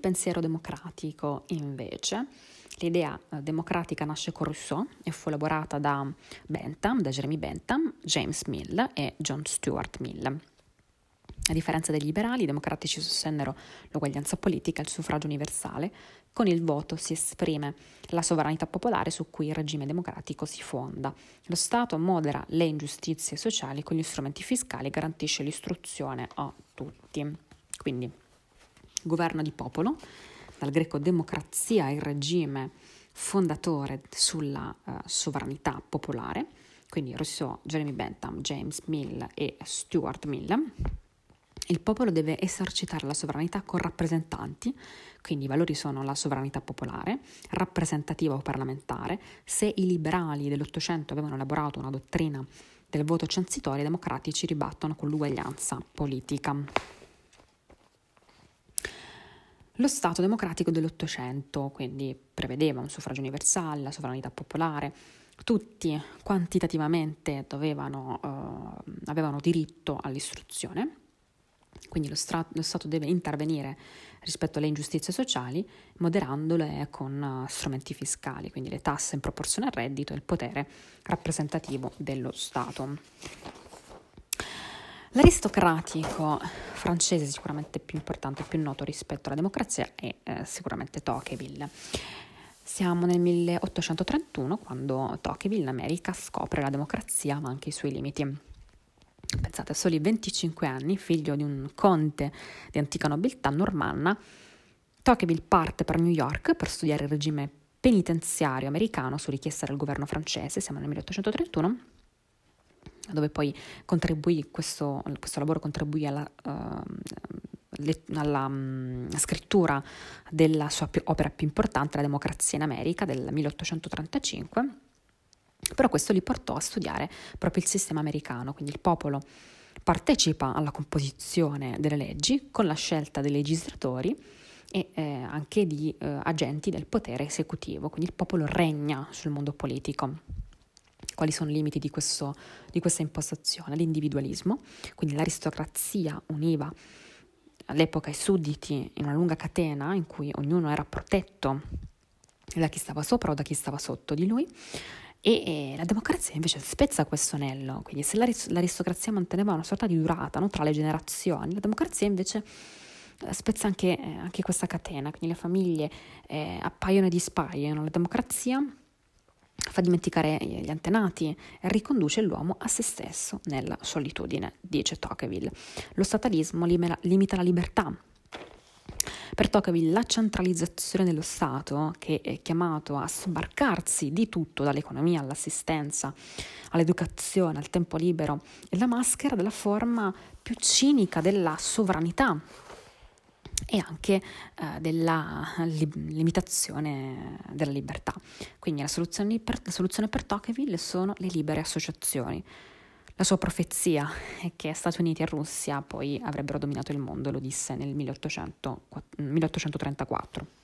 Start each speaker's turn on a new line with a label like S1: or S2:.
S1: pensiero democratico, invece, l'idea eh, democratica nasce con Rousseau e fu elaborata da Bentham, da Jeremy Bentham, James Mill e John Stuart Mill. A differenza degli liberali, i democratici sostennero l'uguaglianza politica e il suffragio universale. Con il voto si esprime la sovranità popolare su cui il regime democratico si fonda. Lo Stato modera le ingiustizie sociali con gli strumenti fiscali e garantisce l'istruzione a tutti. Quindi, governo di popolo, dal greco democrazia, il regime fondatore sulla uh, sovranità popolare, quindi Rousseau, Jeremy Bentham, James Mill e Stuart Mill il popolo deve esercitare la sovranità con rappresentanti, quindi i valori sono la sovranità popolare, rappresentativa o parlamentare. Se i liberali dell'Ottocento avevano elaborato una dottrina del voto censitorio, i democratici ribattono con l'uguaglianza politica. Lo Stato democratico dell'Ottocento quindi prevedeva un suffragio universale, la sovranità popolare, tutti quantitativamente dovevano, eh, avevano diritto all'istruzione quindi lo, stra- lo, Stato deve intervenire rispetto alle ingiustizie sociali, moderandole con uh, strumenti fiscali, quindi le tasse in proporzione al reddito e il potere rappresentativo dello Stato. L'aristocratico francese sicuramente più importante e più noto rispetto alla democrazia è eh, sicuramente Tocqueville. Siamo nel 1831 quando Tocqueville in America scopre la democrazia ma anche i suoi limiti. Pensate, a soli 25 anni, figlio di un conte di antica nobiltà normanna, Tocqueville parte per New York per studiare il regime penitenziario americano su richiesta del governo francese, siamo nel 1831, dove poi contribuì, questo, questo lavoro contribuì alla, uh, alla um, scrittura della sua più, opera più importante, La democrazia in America, del 1835 però questo li portò a studiare proprio il sistema americano, quindi il popolo partecipa alla composizione delle leggi con la scelta dei legislatori e eh, anche di eh, agenti del potere esecutivo, quindi il popolo regna sul mondo politico. Quali sono i limiti di, questo, di questa impostazione? L'individualismo, quindi l'aristocrazia univa all'epoca i sudditi in una lunga catena in cui ognuno era protetto da chi stava sopra o da chi stava sotto di lui. E, la democrazia invece spezza questo anello, quindi se l'aristocrazia manteneva una sorta di durata no, tra le generazioni, la democrazia invece eh, spezza anche, eh, anche, questa catena, quindi le famiglie eh, appaiono e dispaiono, la democrazia fa dimenticare gli antenati riconduce l'uomo a se stesso nella solitudine, dice Tocqueville. Lo statalismo limita la libertà, per Tocqueville la centralizzazione dello Stato, che è chiamato a sbarcarsi di tutto, dall'economia all'assistenza, all'educazione, al tempo libero, è la maschera della forma più cinica della sovranità e anche eh, della li- limitazione della libertà. Quindi la soluzione per, la soluzione per Tocqueville sono le libere associazioni. La sua profezia è che Stati Uniti e Russia poi avrebbero dominato il mondo, lo disse nel 1800, 1834.